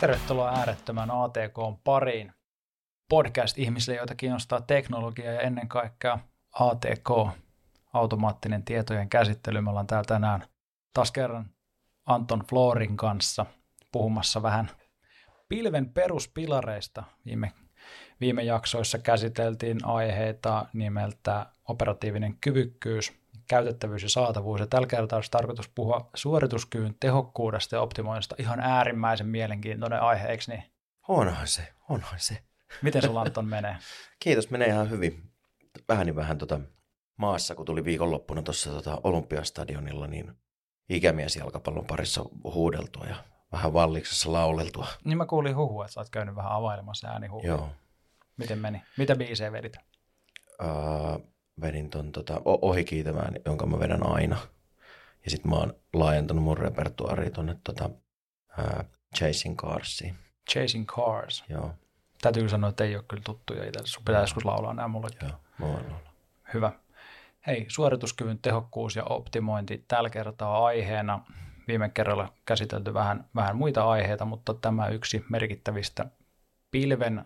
Tervetuloa äärettömän ATK pariin. Podcast ihmisille, joita kiinnostaa teknologia ja ennen kaikkea ATK, automaattinen tietojen käsittely. Me ollaan täällä tänään taas kerran Anton Florin kanssa puhumassa vähän pilven peruspilareista. Viime, viime jaksoissa käsiteltiin aiheita nimeltä operatiivinen kyvykkyys, käytettävyys ja saatavuus. Ja tällä kertaa olisi tarkoitus puhua suorituskyvyn tehokkuudesta ja optimoinnista. Ihan äärimmäisen mielenkiintoinen aihe, eikö niin? Onhan se, onhan se. Miten sulla Anton menee? Kiitos, menee ihan hyvin. Vähän niin vähän tota, maassa, kun tuli viikonloppuna tuossa tota, Olympiastadionilla, niin ikämies jalkapallon parissa huudeltua ja vähän valliksessa lauleltua. Niin mä kuulin huhua, että sä oot käynyt vähän availemassa äänihuhua. Joo. Miten meni? Mitä biisejä vedit? Uh, vedin ton tota, ohikiitämään, jonka mä vedän aina. Ja sitten mä oon laajentanut mun repertuaaria tonne tota, uh, Chasing Carsiin. Chasing Cars. Joo, Täytyy sanoa, että ei ole kyllä tuttuja itse. Sun pitää joskus laulaa nämä mulle. joo, mä voin laulaa. Hyvä. Hei, suorituskyvyn tehokkuus ja optimointi tällä kertaa aiheena. Viime kerralla käsitelty vähän, vähän muita aiheita, mutta tämä yksi merkittävistä pilven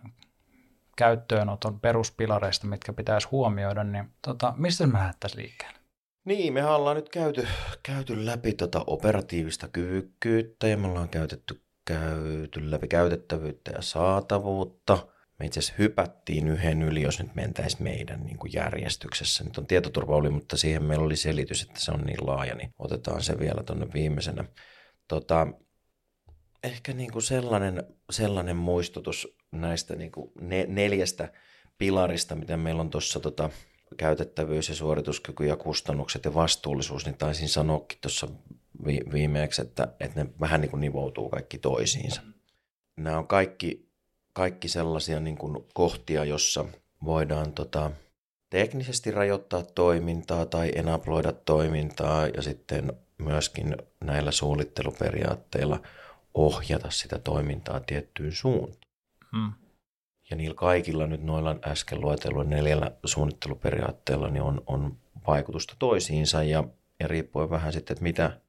käyttöönoton peruspilareista, mitkä pitäisi huomioida, niin tota, mistä me lähdettäisiin liikkeelle? Niin, me ollaan nyt käyty, käyty läpi tota operatiivista kyvykkyyttä ja me ollaan käytetty, käyty läpi käytettävyyttä ja saatavuutta. Me itse asiassa hypättiin yhden yli, jos nyt mentäisiin meidän niin kuin järjestyksessä. Nyt on tietoturva oli, mutta siihen meillä oli selitys, että se on niin laaja, niin otetaan se vielä tuonne viimeisenä. Tota, ehkä niin kuin sellainen, sellainen muistutus näistä niin kuin ne, neljästä pilarista, mitä meillä on tuossa tota, käytettävyys ja suorituskyky ja kustannukset ja vastuullisuus, niin taisin sanoakin tuossa vi, viimeeksi, että, että ne vähän niin kuin nivoutuu kaikki toisiinsa. Nämä on kaikki, kaikki sellaisia niin kuin kohtia, jossa voidaan tota, teknisesti rajoittaa toimintaa tai enabloida toimintaa ja sitten myöskin näillä suunnitteluperiaatteilla ohjata sitä toimintaa tiettyyn suuntaan. Hmm. Ja niillä kaikilla nyt noilla äsken luetelluilla neljällä suunnitteluperiaatteella niin on, on vaikutusta toisiinsa ja, ja riippuen vähän sitten, että mitä,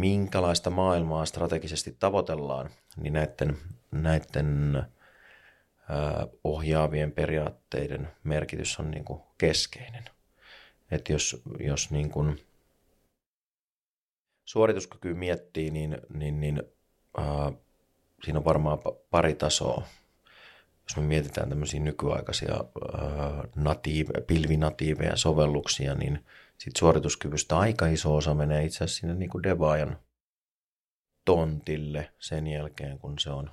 minkälaista maailmaa strategisesti tavoitellaan, niin näiden, näiden äh, ohjaavien periaatteiden merkitys on niin kuin keskeinen. Että jos, jos niin kuin suorituskyky miettii, niin, niin, niin äh, siinä on varmaan pari tasoa jos me mietitään tämmöisiä nykyaikaisia äh, natiive, pilvinatiiveja sovelluksia, niin sit suorituskyvystä aika iso osa menee itse asiassa sinne niin kuin devaajan tontille sen jälkeen, kun se on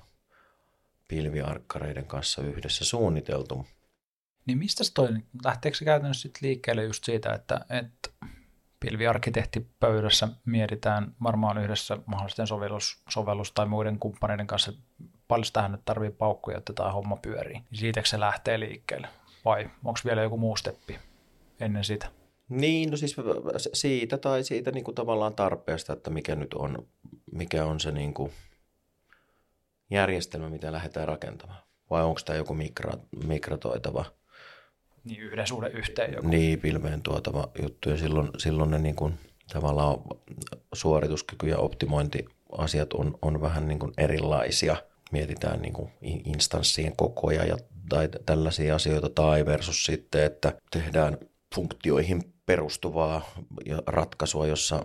pilviarkkareiden kanssa yhdessä suunniteltu. Niin mistä se toi, lähteekö se käytännössä sit liikkeelle just siitä, että, että pilviarkkitehtipöydässä mietitään varmaan yhdessä mahdollisten sovellus, sovellus tai muiden kumppaneiden kanssa, paljon tähän nyt tarvii paukkuja, että tämä homma pyörii. Niin Siitä se lähtee liikkeelle? Vai onko vielä joku muu steppi ennen sitä? Niin, no siis siitä tai siitä niin kuin tavallaan tarpeesta, että mikä nyt on, mikä on se niin kuin järjestelmä, mitä lähdetään rakentamaan. Vai onko tämä joku mikro, mikrotoitava? Niin yhden suhde yhteen joku. Niin, pilveen tuotava juttu. Ja silloin, silloin ne niin kuin, tavallaan suorituskyky ja optimointiasiat on, on vähän niin kuin erilaisia – mietitään niin kuin instanssien kokoja ja, tai tällaisia asioita, tai versus sitten, että tehdään funktioihin perustuvaa ratkaisua, jossa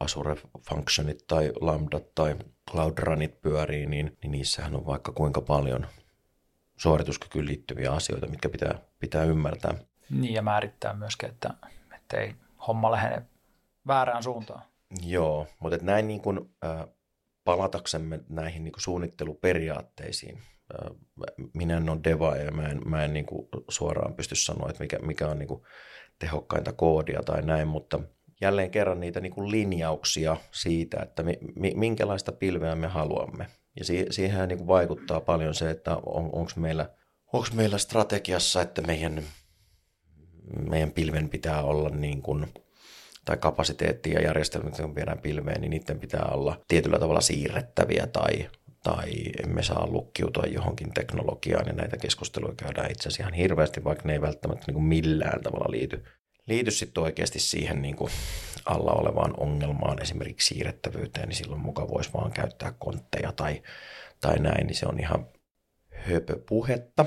Azure Functionit tai Lambda tai Cloud Runit pyörii, niin, niin niissähän on vaikka kuinka paljon suorituskykyyn liittyviä asioita, mitkä pitää, pitää ymmärtää. Niin ja määrittää myöskin, että, että ei homma lähde väärään suuntaan. Joo, mutta näin niin kuin, äh, palataksemme näihin niin kuin suunnitteluperiaatteisiin. Minä en ole deva ja mä en, mä en niin kuin suoraan pysty sanoa, että mikä, mikä on niin kuin tehokkainta koodia tai näin, mutta jälleen kerran niitä niin kuin linjauksia siitä, että mi, minkälaista pilveä me haluamme. Ja si, siihen niin vaikuttaa paljon se, että on, onko meillä, onko meillä strategiassa, että meidän, meidän pilven pitää olla niin kuin – tai kapasiteetti ja järjestelmät, jotka viedään pilveen, niin niiden pitää olla tietyllä tavalla siirrettäviä tai, tai emme saa lukkiutua johonkin teknologiaan. Ja näitä keskusteluja käydään itse asiassa ihan hirveästi, vaikka ne ei välttämättä niin kuin millään tavalla liity, liity sitten oikeasti siihen niin kuin alla olevaan ongelmaan, esimerkiksi siirrettävyyteen, niin silloin mukaan voisi vaan käyttää kontteja tai, tai näin, niin se on ihan höpöpuhetta.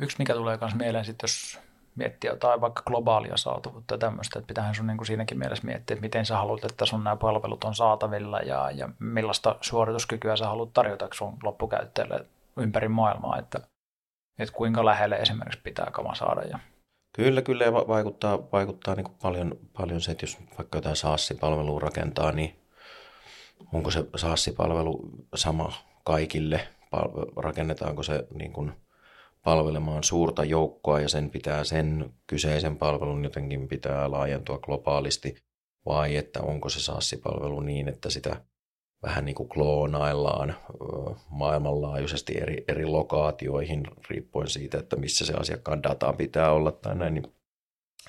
Yksi, mikä tulee myös mieleen, sit jos miettiä jotain vaikka globaalia saatavuutta ja tämmöistä, että pitäähän sun niin kuin siinäkin mielessä miettiä, että miten sä haluat, että sun nämä palvelut on saatavilla ja, ja millaista suorituskykyä sä haluat tarjota sun loppukäyttäjälle ympäri maailmaa, että, että kuinka lähelle esimerkiksi pitää kama saada. Ja... Kyllä, kyllä ja vaikuttaa, vaikuttaa niin kuin paljon, paljon se, että jos vaikka jotain SaaS-palvelua rakentaa, niin onko se SaaS-palvelu sama kaikille, rakennetaanko se niin kuin – palvelemaan suurta joukkoa ja sen pitää sen kyseisen palvelun jotenkin pitää laajentua globaalisti? Vai että onko se SaaS-palvelu niin, että sitä vähän niin kuin kloonaillaan maailmanlaajuisesti eri, eri lokaatioihin riippuen siitä, että missä se asiakkaan data pitää olla tai näin, niin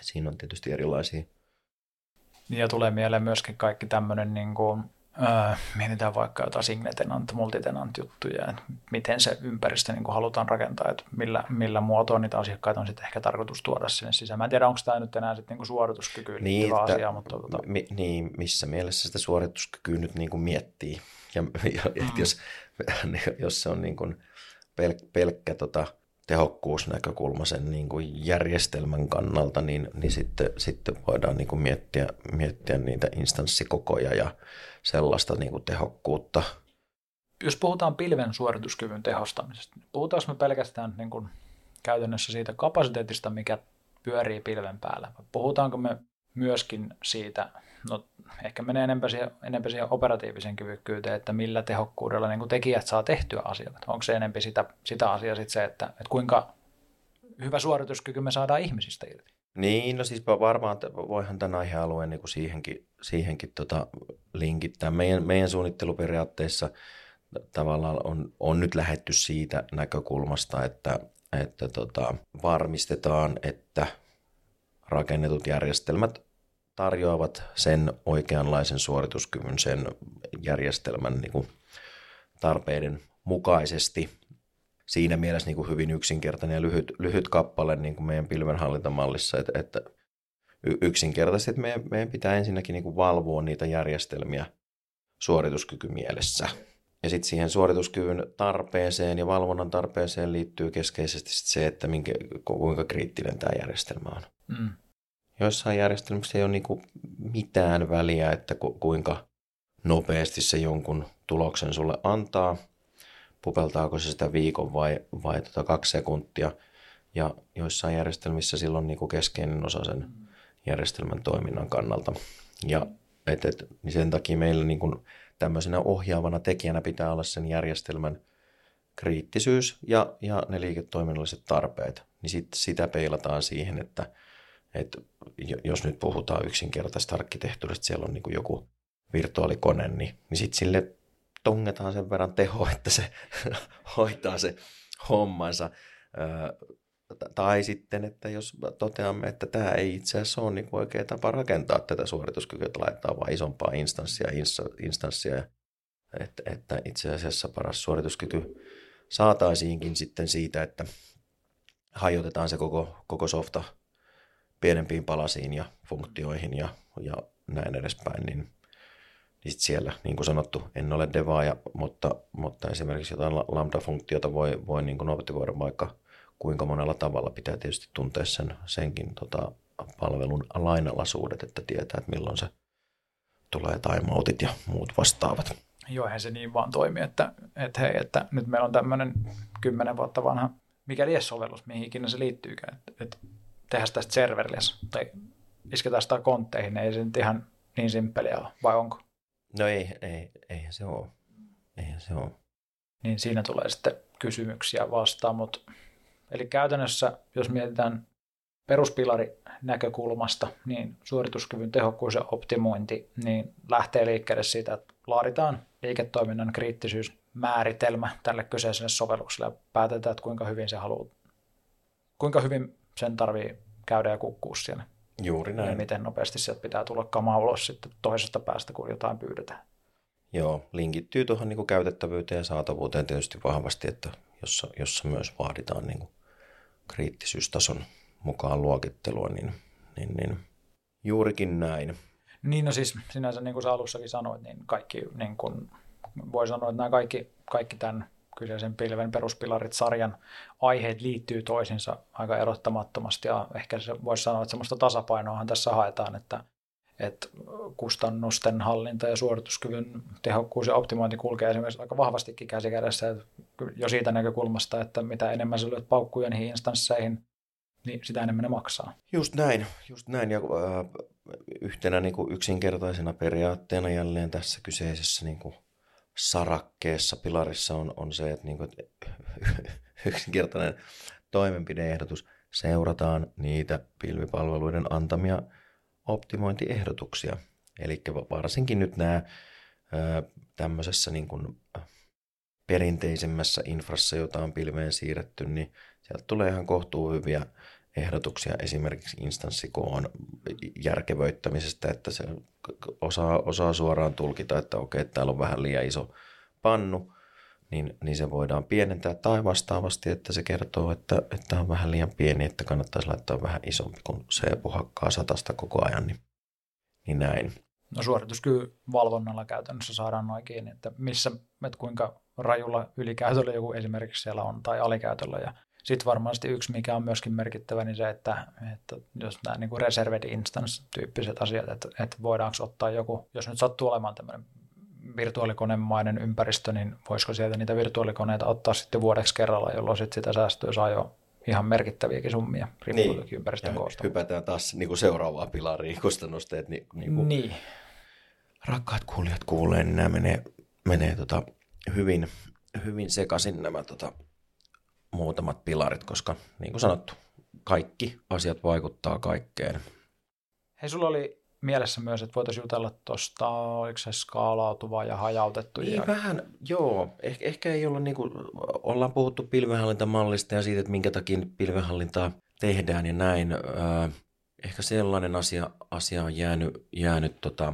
siinä on tietysti erilaisia. Ja tulee mieleen myöskin kaikki tämmöinen niin kuin Öö, mietitään vaikka jotain single-tenant, multitenant-juttuja, että miten se ympäristö niin halutaan rakentaa, että millä, millä muotoa niitä asiakkaita on sitten ehkä tarkoitus tuoda sinne sisään. Mä en tiedä, onko tämä nyt enää sitten niin suorituskykyyn niin, asia, mutta... Tota... Mi, niin, missä mielessä sitä suorituskykyä nyt niin kuin miettii. Ja, ja mm. jos, jos se on niin kuin pel, pelkkä tota, tehokkuusnäkökulma sen niin kuin järjestelmän kannalta, niin, niin sitten, sitten voidaan niin kuin miettiä, miettiä niitä instanssikokoja ja sellaista niin kuin tehokkuutta. Jos puhutaan pilven suorituskyvyn tehostamisesta, niin puhutaanko me pelkästään niin kuin käytännössä siitä kapasiteetista, mikä pyörii pilven päällä? Puhutaanko me myöskin siitä, no ehkä menee enemmän siihen, enemmän siihen operatiivisen kyvykkyyteen, että millä tehokkuudella niin tekijät saa tehtyä asioita. Onko se enemmän sitä, sitä asiaa sitten se, että, että kuinka hyvä suorituskyky me saadaan ihmisistä irti? Niin, no siis varmaan voihan tämän aihealueen niin kuin siihenkin, siihenkin tota linkittää. Meidän, meidän suunnitteluperiaatteissa tavallaan on, on nyt lähetty siitä näkökulmasta, että, että tota, varmistetaan, että rakennetut järjestelmät tarjoavat sen oikeanlaisen suorituskyvyn sen järjestelmän niin kuin tarpeiden mukaisesti. Siinä mielessä niin kuin hyvin yksinkertainen ja lyhyt, lyhyt kappale niin kuin meidän pilvenhallintamallissa, että, että yksinkertaisesti, että meidän, meidän pitää ensinnäkin niin kuin valvoa niitä järjestelmiä suorituskykymielessä. Ja sitten siihen suorituskyvyn tarpeeseen ja valvonnan tarpeeseen liittyy keskeisesti se, että minkä, kuinka kriittinen tämä järjestelmä on. Mm. Joissain järjestelmissä ei ole niinku mitään väliä, että ku, kuinka nopeasti se jonkun tuloksen sulle antaa. Pupeltaako se sitä viikon vai, vai tota kaksi sekuntia. Ja joissain järjestelmissä silloin niinku keskeinen osa sen järjestelmän toiminnan kannalta. Ja et, et, niin sen takia meillä niinku tämmöisenä ohjaavana tekijänä pitää olla sen järjestelmän kriittisyys ja, ja ne liiketoiminnalliset tarpeet. Niin sit, sitä peilataan siihen, että – että jos nyt puhutaan yksinkertaisesta arkkitehtuurista, siellä on niin joku virtuaalikone, niin, niin sitten sille tongetaan sen verran teho, että se hoitaa se hommansa. Tai sitten, että jos toteamme, että tämä ei itse asiassa ole niin oikea tapa rakentaa tätä suorituskykyä, että laittaa vain isompaa instanssia, instanssia että, että itse asiassa paras suorituskyky saataisiinkin sitten siitä, että hajotetaan se koko, koko softa pienempiin palasiin ja funktioihin ja, ja näin edespäin, niin, niin sit siellä, niin kuin sanottu, en ole devaaja, mutta, mutta esimerkiksi jotain lambda-funktiota voi, voi niin kuin optimoida vaikka kuinka monella tavalla. Pitää tietysti tuntea sen, senkin tota, palvelun lainalaisuudet, että tietää, että milloin se tulee timeoutit ja muut vastaavat. Joo, eihän se niin vaan toimi, että, että hei, että nyt meillä on tämmöinen kymmenen vuotta vanha, mikä lies sovellus, mihin ikinä se liittyykään. Että, että tehdä tästä serverless tai isketään sitä kontteihin, ei se nyt ihan niin simppeliä ole, vai onko? No ei, ei, eihän se ole. Eihän se ole. Niin siinä tulee sitten kysymyksiä vastaan, mutta eli käytännössä, jos mietitään peruspilari näkökulmasta, niin suorituskyvyn tehokkuus ja optimointi niin lähtee liikkeelle siitä, että laaditaan liiketoiminnan kriittisyysmääritelmä tälle kyseiselle sovellukselle ja päätetään, että kuinka hyvin se haluaa, kuinka hyvin sen tarvii käydä ja kukkua siellä. Juuri näin. Ja miten nopeasti sieltä pitää tulla kamaa ulos sitten toisesta päästä, kun jotain pyydetään. Joo, linkittyy tuohon niin käytettävyyteen ja saatavuuteen tietysti vahvasti, että jossa, jossa myös vaaditaan niin kuin kriittisyystason mukaan luokittelua, niin, niin, niin juurikin näin. Niin, no siis sinänsä niin kuin sä alussakin sanoit, niin kaikki niin kuin voi sanoa, että nämä kaikki, kaikki tämän kyseisen pilven peruspilarit sarjan aiheet liittyy toisiinsa aika erottamattomasti ja ehkä se voisi sanoa, että semmoista tasapainoahan tässä haetaan, että, että kustannusten hallinta ja suorituskyvyn tehokkuus ja optimointi kulkee esimerkiksi aika vahvastikin käsi kädessä jo siitä näkökulmasta, että mitä enemmän sä lyöt paukkuja niihin instansseihin, niin sitä enemmän ne maksaa. Just näin, just näin. Ja äh, yhtenä niin kuin yksinkertaisena periaatteena jälleen tässä kyseisessä niin kuin sarakkeessa, pilarissa on, on se, että, niin kuin, että yksinkertainen toimenpideehdotus seurataan niitä pilvipalveluiden antamia optimointiehdotuksia. Eli varsinkin nyt nämä tämmöisessä niin kuin perinteisemmässä infrassa, jota on pilveen siirretty, niin sieltä tulee ihan kohtuu hyviä ehdotuksia esimerkiksi instanssikoon järkevöittämisestä, että se osaa, osaa suoraan tulkita, että okei, täällä on vähän liian iso pannu, niin, niin se voidaan pienentää tai vastaavasti, että se kertoo, että, että on vähän liian pieni, että kannattaisi laittaa vähän isompi, kun se puhakkaa satasta koko ajan, niin, niin näin. No suorituskyky valvonnalla käytännössä saadaan noin kiinni, että missä, että kuinka rajulla ylikäytöllä joku esimerkiksi siellä on tai alikäytöllä ja sitten varmasti yksi, mikä on myöskin merkittävä, niin se, että, että jos nämä niin kuin reserved instance-tyyppiset asiat, että, että voidaanko ottaa joku, jos nyt sattuu olemaan tämmöinen virtuaalikonemainen ympäristö, niin voisiko sieltä niitä virtuaalikoneita ottaa sitten vuodeksi kerralla, jolloin sitten sitä säästöä saa jo ihan merkittäviäkin summia riippuen niin. ympäristön koosta. hypätään taas niin kuin seuraavaan pilariin kustannusteet. Niin, niin, kuin niin. Rakkaat kuulijat kuulee, niin nämä menee, menee tota hyvin, hyvin sekaisin nämä tota, muutamat pilarit, koska niin kuin sanottu, kaikki asiat vaikuttaa kaikkeen. Hei, sulla oli mielessä myös, että voitaisiin jutella tuosta, oliko se skaalautuva ja hajautettu? Niin ja... vähän, joo. Eh, ehkä ei olla, niin kuin, ollaan puhuttu pilvenhallintamallista ja siitä, että minkä takia pilvenhallintaa tehdään ja näin. ehkä sellainen asia, asia on jäänyt, jäänyt tota,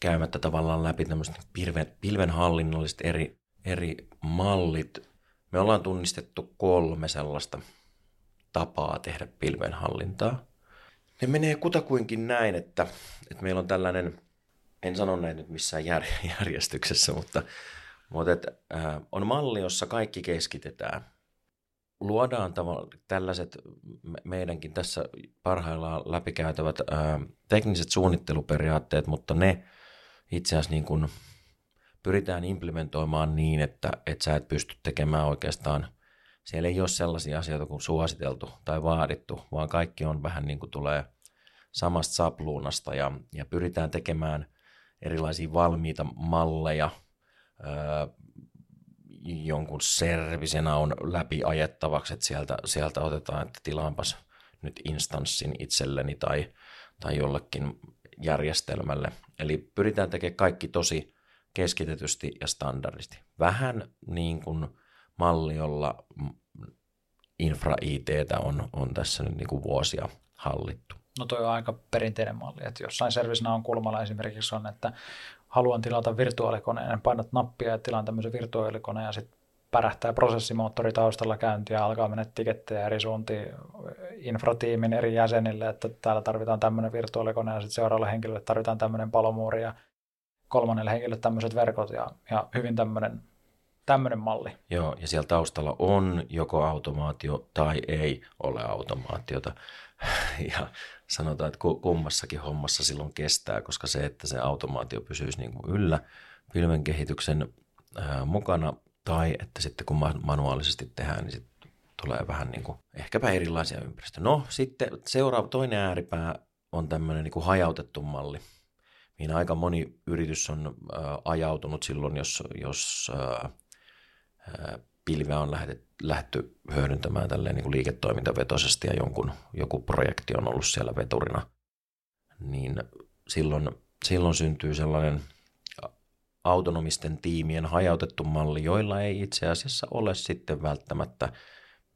käymättä tavallaan läpi tämmöiset pilven, pilvenhallinnolliset eri, eri mallit, me ollaan tunnistettu kolme sellaista tapaa tehdä pilvenhallintaa. Ne menee kutakuinkin näin, että, että meillä on tällainen, en sano näin nyt missään jär, järjestyksessä, mutta, mutta että, äh, on malli, jossa kaikki keskitetään. Luodaan tällaiset meidänkin tässä parhaillaan läpikäytävät äh, tekniset suunnitteluperiaatteet, mutta ne itse asiassa niin kuin pyritään implementoimaan niin, että, että sä et pysty tekemään oikeastaan, siellä ei ole sellaisia asioita kuin suositeltu tai vaadittu, vaan kaikki on vähän niin kuin tulee samasta sapluunasta ja, ja pyritään tekemään erilaisia valmiita malleja, öö, jonkun servisena on läpi ajettavaksi, että sieltä, sieltä otetaan, että tilaanpas nyt instanssin itselleni tai, tai jollekin järjestelmälle. Eli pyritään tekemään kaikki tosi keskitetysti ja standardisti. Vähän niin kuin malli, jolla infra-IT on, on tässä nyt niin kuin vuosia hallittu. No toi on aika perinteinen malli, että jossain servisinä on kulmalla esimerkiksi on, että haluan tilata virtuaalikoneen, painat nappia ja tilaan tämmöisen virtuaalikoneen ja sitten pärähtää prosessimoottori taustalla käyntiä alkaa mennä tikettejä eri suuntiin infratiimin eri jäsenille, että täällä tarvitaan tämmöinen virtuaalikone ja sitten seuraavalle henkilölle tarvitaan tämmöinen palomuuri ja kolmannelle henkilölle tämmöiset verkot ja, ja hyvin tämmöinen tämmöinen malli. Joo, ja siellä taustalla on joko automaatio tai ei ole automaatiota. Ja sanotaan, että kummassakin hommassa silloin kestää, koska se, että se automaatio pysyisi niin kuin yllä pilven kehityksen ää, mukana, tai että sitten kun manuaalisesti tehdään, niin sitten tulee vähän niin kuin ehkäpä erilaisia ympäristöjä. No sitten seuraava toinen ääripää on tämmöinen niin kuin hajautettu malli, mihin aika moni yritys on ajautunut silloin, jos, jos pilveä on lähdetty, lähdetty hyödyntämään tälleen niin kuin liiketoimintavetoisesti ja jonkun, joku projekti on ollut siellä veturina, niin silloin, silloin syntyy sellainen autonomisten tiimien hajautettu malli, joilla ei itse asiassa ole sitten välttämättä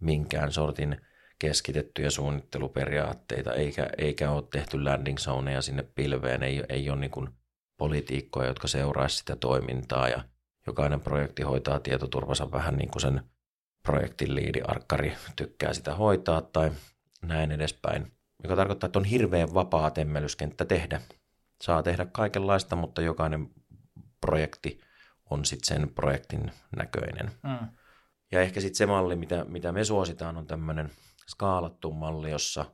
minkään sortin keskitettyjä suunnitteluperiaatteita, eikä, eikä ole tehty landing zoneja sinne pilveen, ei, ei ole niin politiikkoja, jotka seuraa sitä toimintaa ja jokainen projekti hoitaa tietoturvansa vähän niin kuin sen projektin liidiarkkari tykkää sitä hoitaa tai näin edespäin, joka tarkoittaa, että on hirveän vapaa temmelyskenttä tehdä. Saa tehdä kaikenlaista, mutta jokainen projekti on sitten sen projektin näköinen. Mm. Ja ehkä sitten se malli, mitä, mitä me suositaan, on tämmöinen skaalattu malli, jossa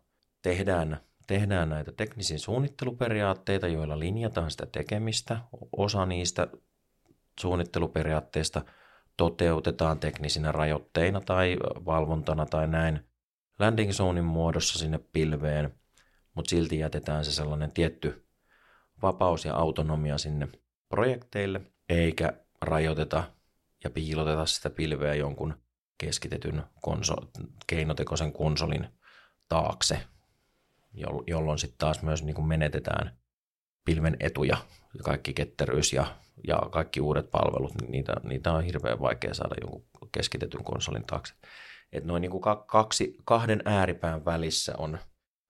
tehdään, tehdään näitä teknisiä suunnitteluperiaatteita, joilla linjataan sitä tekemistä. Osa niistä suunnitteluperiaatteista toteutetaan teknisinä rajoitteina tai valvontana tai näin landing zonein muodossa sinne pilveen, mutta silti jätetään se sellainen tietty vapaus ja autonomia sinne projekteille, eikä rajoiteta ja piiloteta sitä pilveä jonkun keskitetyn konso- keinotekoisen konsolin taakse, jolloin sitten taas myös niin kuin menetetään pilven etuja ja kaikki ketteryys ja, ja kaikki uudet palvelut, niin niitä, niitä on hirveän vaikea saada jonkun keskitetyn konsolin taakse. Et noin niin kuin kaksi, kahden ääripään välissä on,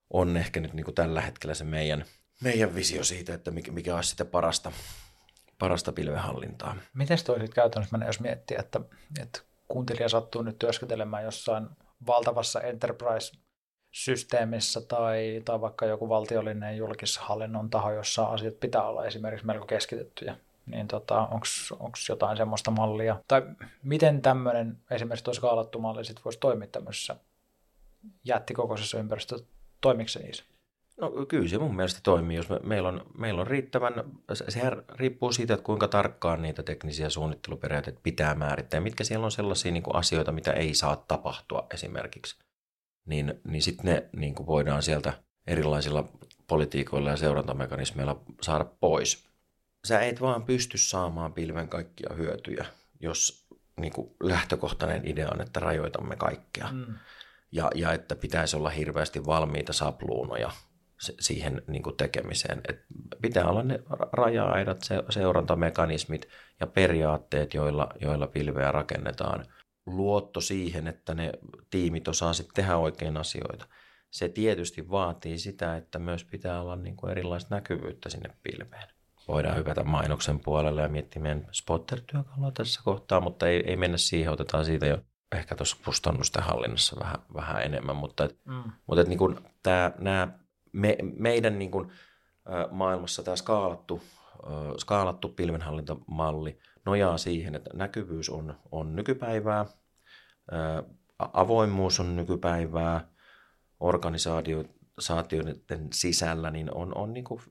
on ehkä nyt niin kuin tällä hetkellä se meidän, meidän visio siitä, että mikä, mikä olisi sitten parasta, parasta pilvehallintaa. Miten toi sitten käytännössä menee, jos miettii, että, että kuuntelija sattuu nyt työskentelemään jossain valtavassa enterprise-systeemissä tai, tai vaikka joku valtiollinen julkishallinnon taho, jossa asiat pitää olla esimerkiksi melko keskitettyjä, niin tota, onko jotain semmoista mallia? Tai miten tämmöinen esimerkiksi tuo skaalattu malli sit voisi toimia tämmöisessä jättikokoisessa ympäristössä? Toimiko se niissä? No kyllä se mun mielestä toimii, jos me, meillä, on, meillä on riittävän, sehän riippuu siitä, että kuinka tarkkaan niitä teknisiä suunnitteluperiaatteita pitää määrittää, mitkä siellä on sellaisia niin kuin asioita, mitä ei saa tapahtua esimerkiksi. Niin, niin sitten ne niin kuin voidaan sieltä erilaisilla politiikoilla ja seurantamekanismeilla saada pois. Sä et vaan pysty saamaan pilven kaikkia hyötyjä, jos niin kuin lähtökohtainen idea on, että rajoitamme kaikkea. Mm. Ja, ja että pitäisi olla hirveästi valmiita sapluunoja siihen niin kuin tekemiseen. Et pitää olla ne raja-aidat, seurantamekanismit ja periaatteet, joilla, joilla pilveä rakennetaan. Luotto siihen, että ne tiimit osaa sitten tehdä oikein asioita. Se tietysti vaatii sitä, että myös pitää olla niin kuin erilaista näkyvyyttä sinne pilveen. Voidaan hypätä mainoksen puolelle ja miettiä meidän spotter-työkalua tässä kohtaa, mutta ei, ei mennä siihen, otetaan siitä jo ehkä tuossa kustannusten hallinnassa vähän, vähän enemmän, mutta, et, mm. mutta et niin kuin tämä, nämä me, meidän niin kuin, maailmassa tämä skaalattu, skaalattu pilvenhallintamalli nojaa siihen, että näkyvyys on, on nykypäivää, avoimuus on nykypäivää, organisaatioiden sisällä niin on, on niin kuin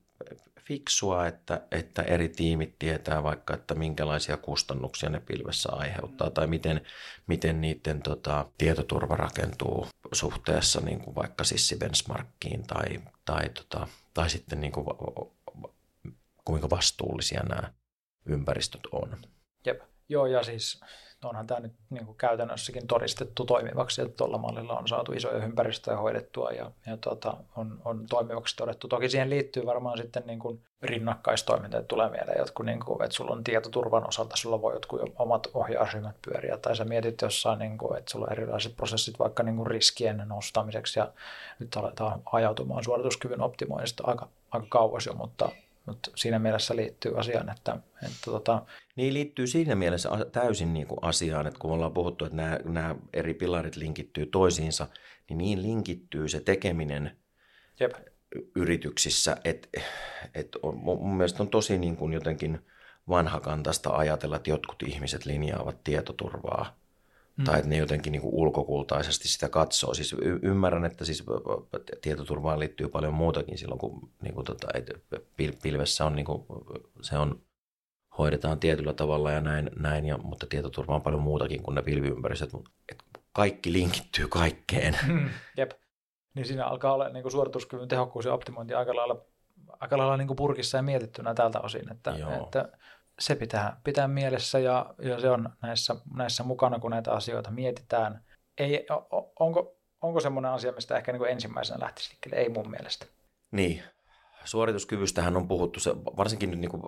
fiksua, että, että eri tiimit tietää vaikka, että minkälaisia kustannuksia ne pilvessä aiheuttaa tai miten, miten niiden tota, tietoturva rakentuu suhteessa niin kuin vaikka benchmarkkiin tai, tai, tota, tai sitten niin kuin, kuinka vastuullisia nämä ympäristöt on. Jep. Joo, ja siis onhan tämä nyt niin kuin käytännössäkin todistettu toimivaksi, että tuolla mallilla on saatu isoja ympäristöjä hoidettua ja, ja tuota, on, on toimivaksi todettu. Toki siihen liittyy varmaan sitten niin kuin rinnakkaistoiminta, että tulee mieleen jotkut, niin kuin, että sulla on tietoturvan osalta, sulla voi jotkut omat ohjausryhmät pyöriä, tai sä mietit jossain, niin kuin, että sulla on erilaiset prosessit vaikka niin kuin riskien nostamiseksi, ja nyt aletaan ajautumaan suorituskyvyn optimoinnista aika, aika kauas jo, mutta mutta siinä mielessä liittyy asiaan, että, että tota... Niin liittyy siinä mielessä täysin niin kuin asiaan, että kun ollaan puhuttu, että nämä, nämä eri pilarit linkittyy toisiinsa, niin niin linkittyy se tekeminen Jep. yrityksissä, että, että on, mun mielestä on tosi niin kuin jotenkin vanhakantaista ajatella, että jotkut ihmiset linjaavat tietoturvaa mm. tai että ne jotenkin niin kuin ulkokultaisesti sitä katsoo. Siis y- ymmärrän, että siis tietoturvaan liittyy paljon muutakin silloin, kun niin kuin tota, et pil- pilvessä on, niin kuin, se on, hoidetaan tietyllä tavalla ja näin, näin ja, mutta tietoturva on paljon muutakin kuin ne pilviympäristöt. Et kaikki linkittyy kaikkeen. Mm, jep. Niin siinä alkaa olla niin kuin suorituskyvyn tehokkuus ja optimointi aika lailla, aika lailla niin kuin purkissa ja mietittynä tältä osin, että, että se pitää pitää mielessä ja, ja se on näissä, näissä mukana, kun näitä asioita mietitään. Ei, onko, onko semmoinen asia, mistä ehkä niin kuin ensimmäisenä lähtisi liikkeelle? Ei mun mielestä. Niin, suorituskyvystähän on puhuttu, se, varsinkin nyt niin kuin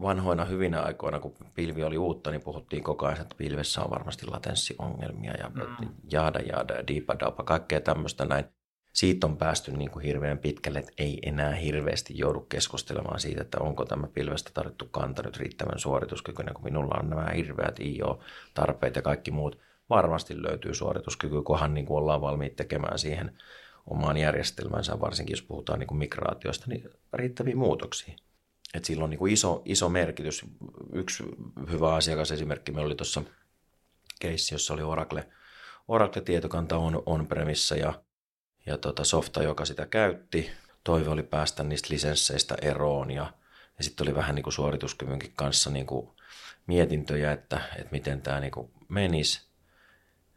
vanhoina hyvinä aikoina, kun pilvi oli uutta, niin puhuttiin koko ajan, että pilvessä on varmasti latenssiongelmia ja mm. jaada, jaada, diipadapa, kaikkea tämmöistä näin siitä on päästy niin kuin hirveän pitkälle, että ei enää hirveästi joudu keskustelemaan siitä, että onko tämä pilvestä tarvittu kanta nyt riittävän suorituskykyinen, kun minulla on nämä hirveät IO-tarpeet ja kaikki muut. Varmasti löytyy suorituskyky, kunhan niin kuin ollaan valmiit tekemään siihen omaan järjestelmänsä, varsinkin jos puhutaan niin kuin migraatiosta, niin riittäviä muutoksia. että sillä on niin kuin iso, iso merkitys. Yksi hyvä asiakasesimerkki meillä oli tuossa keissi, jossa oli Oracle, Oracle-tietokanta on on-premissa ja, ja tota softa, joka sitä käytti. Toive oli päästä niistä lisensseistä eroon ja, ja sitten oli vähän niin kuin suorituskyvynkin kanssa niin kuin mietintöjä, että, että miten tämä niin menisi.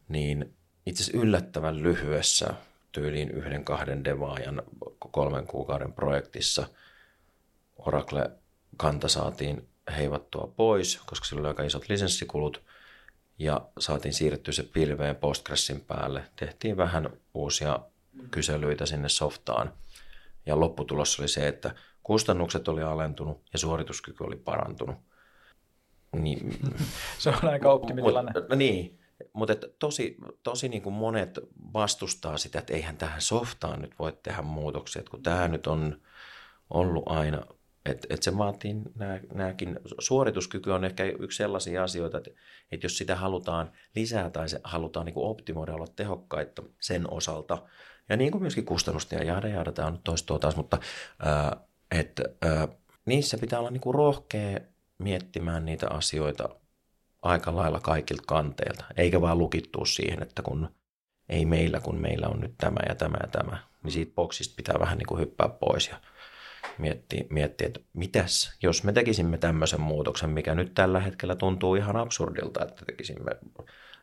Niin itse asiassa yllättävän lyhyessä tyyliin yhden kahden devaajan kolmen kuukauden projektissa Oracle-kanta saatiin heivattua pois, koska sillä oli aika isot lisenssikulut – ja saatiin siirrettyä se pilveen Postgresin päälle. Tehtiin vähän uusia kyselyitä sinne softaan ja lopputulos oli se, että kustannukset oli alentunut ja suorituskyky oli parantunut. Niin, se on aika optimitilanne. Mut, no niin, mutta tosi, tosi niin kuin monet vastustaa sitä, että eihän tähän softaan nyt voi tehdä muutoksia, että kun tämä nyt on ollut aina että et se vaatii nämäkin, suorituskyky on ehkä yksi sellaisia asioita, että, että jos sitä halutaan lisää tai se halutaan niin kuin optimoida olla tehokkaita sen osalta, ja niin kuin myöskin kustannusta ja jahda jahda, tämä on nyt toistoa taas, mutta että niissä pitää olla niin kuin rohkea miettimään niitä asioita aika lailla kaikilta kanteilta, eikä vaan lukittua siihen, että kun ei meillä, kun meillä on nyt tämä ja tämä ja tämä, niin siitä boksista pitää vähän niin kuin hyppää pois ja miettiä, miettiä, että mitäs, jos me tekisimme tämmöisen muutoksen, mikä nyt tällä hetkellä tuntuu ihan absurdilta, että tekisimme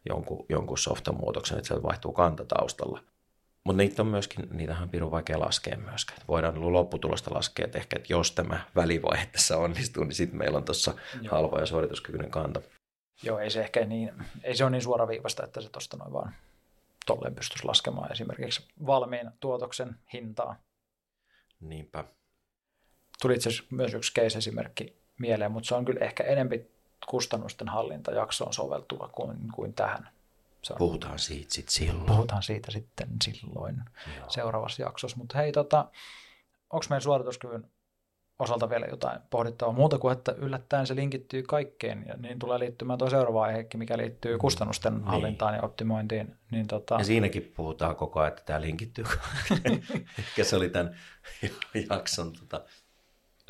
jonkun, jonkun softamuutoksen, että se vaihtuu kanta taustalla. Mutta niitä on myöskin, niitähän on pirun vaikea laskea myöskään. Voidaan lopputulosta laskea, että ehkä, että jos tämä välivaihe tässä onnistuu, niin sitten meillä on tuossa halva ja suorituskykyinen kanta. Joo, ei se ehkä niin, ei se ole niin suoraviivasta, että se tuosta noin vaan tolleen pystyisi laskemaan esimerkiksi valmiin tuotoksen hintaa. Niinpä tuli itse asiassa myös yksi case-esimerkki mieleen, mutta se on kyllä ehkä enempi kustannusten hallintajaksoon soveltuva kuin, kuin tähän. Se on, Puhutaan siitä sitten silloin. Puhutaan siitä sitten silloin Joo. seuraavassa jaksossa. Mutta hei, tota, onko meidän suorituskyvyn osalta vielä jotain pohdittavaa muuta kuin, että yllättäen se linkittyy kaikkeen, ja niin tulee liittymään tuo seuraava aihekin, mikä liittyy mm. kustannusten niin. hallintaan ja optimointiin. Niin tota... Ja siinäkin puhutaan koko ajan, että tämä linkittyy Ehkä se oli tämän jakson tota,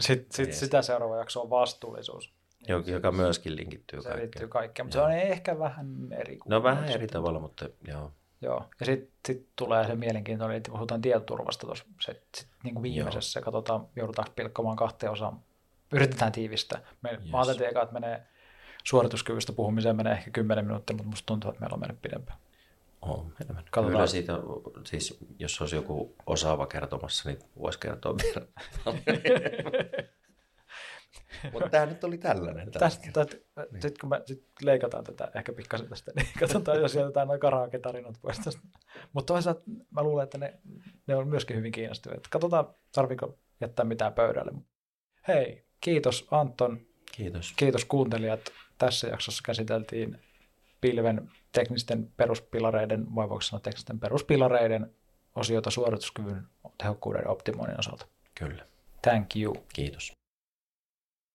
sitten sit sitä seuraava jakso on vastuullisuus. Joka, joka myöskin linkittyy se kaikkeen. liittyy kaikkeen, mutta joo. se on ehkä vähän eri. No vähän eri sitten. tavalla, mutta joo. Joo, ja sitten sit tulee se mielenkiintoinen, että puhutaan tietoturvasta tuossa se, sit, niin kuin viimeisessä, joo. katsotaan, joudutaanko pilkkomaan kahteen osaan, yritetään tiivistää. Me, yes. Mä ajattelin eka, että menee suorituskyvystä puhumiseen menee ehkä 10 minuuttia, mutta musta tuntuu, että meillä on mennyt pidempään. On enemmän. Katsotaan. Kyllä siitä, siis jos olisi joku osaava kertomassa, niin voisi kertoa vielä Mutta tämä nyt oli tällainen. Tästä, tästä, niin. Sitten kun me sit leikataan tätä ehkä pikkasen tästä, niin katsotaan, jos jätetään noin karaoke-tarinat pois tästä. Mutta toisaalta mä luulen, että ne, ne on myöskin hyvin kiinnostavia. Katsotaan, tarviko jättää mitään pöydälle. Hei, kiitos Anton. Kiitos. Kiitos kuuntelijat. Tässä jaksossa käsiteltiin pilven teknisten peruspilareiden, vai voiko sanoa teknisten peruspilareiden osiota suorituskyvyn tehokkuuden optimoinnin osalta. Kyllä. Thank you. Kiitos.